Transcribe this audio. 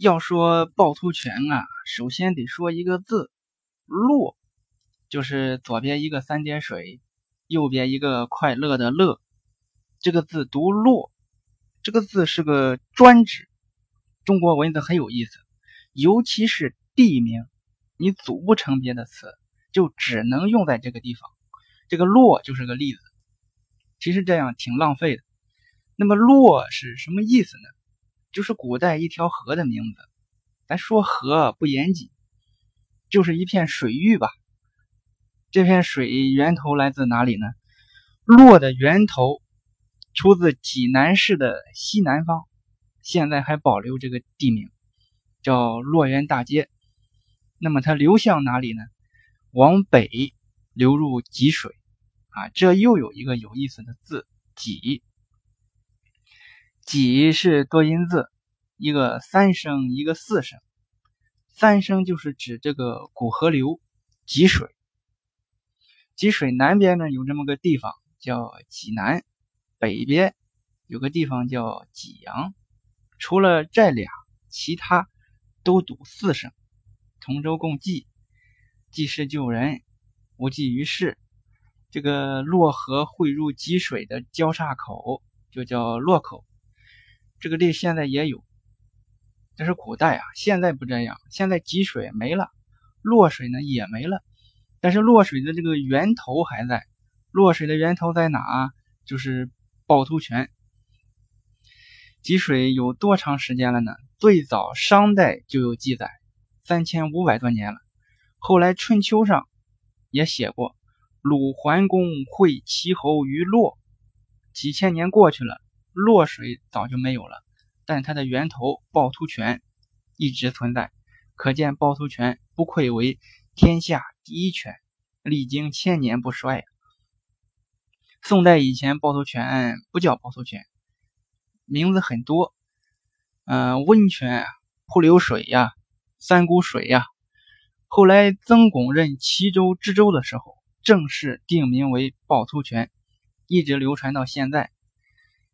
要说趵突泉啊，首先得说一个字“洛”，就是左边一个三点水，右边一个快乐的“乐”，这个字读“洛”。这个字是个专指中国文字很有意思，尤其是地名，你组不成别的词，就只能用在这个地方。这个“洛”就是个例子。其实这样挺浪费的。那么“洛”是什么意思呢？就是古代一条河的名字，咱说河不严谨，就是一片水域吧。这片水源头来自哪里呢？洛的源头出自济南市的西南方，现在还保留这个地名，叫洛源大街。那么它流向哪里呢？往北流入济水，啊，这又有一个有意思的字“济”。济是多音字，一个三声，一个四声。三声就是指这个古河流济水。济水南边呢有这么个地方叫济南，北边有个地方叫济阳。除了这俩，其他都读四声。同舟共济，济世救人，无济于事。这个洛河汇入济水的交叉口就叫洛口。这个地现在也有，但是古代啊，现在不这样。现在积水没了，落水呢也没了，但是落水的这个源头还在。落水的源头在哪？就是趵突泉。积水有多长时间了呢？最早商代就有记载，三千五百多年了。后来春秋上也写过，鲁桓公会齐侯于洛，几千年过去了。洛水早就没有了，但它的源头趵突泉一直存在，可见趵突泉不愧为天下第一泉，历经千年不衰。宋代以前，趵突泉不叫趵突泉，名字很多，嗯，温泉、瀑流水呀、三股水呀。后来曾巩任齐州知州的时候，正式定名为趵突泉，一直流传到现在。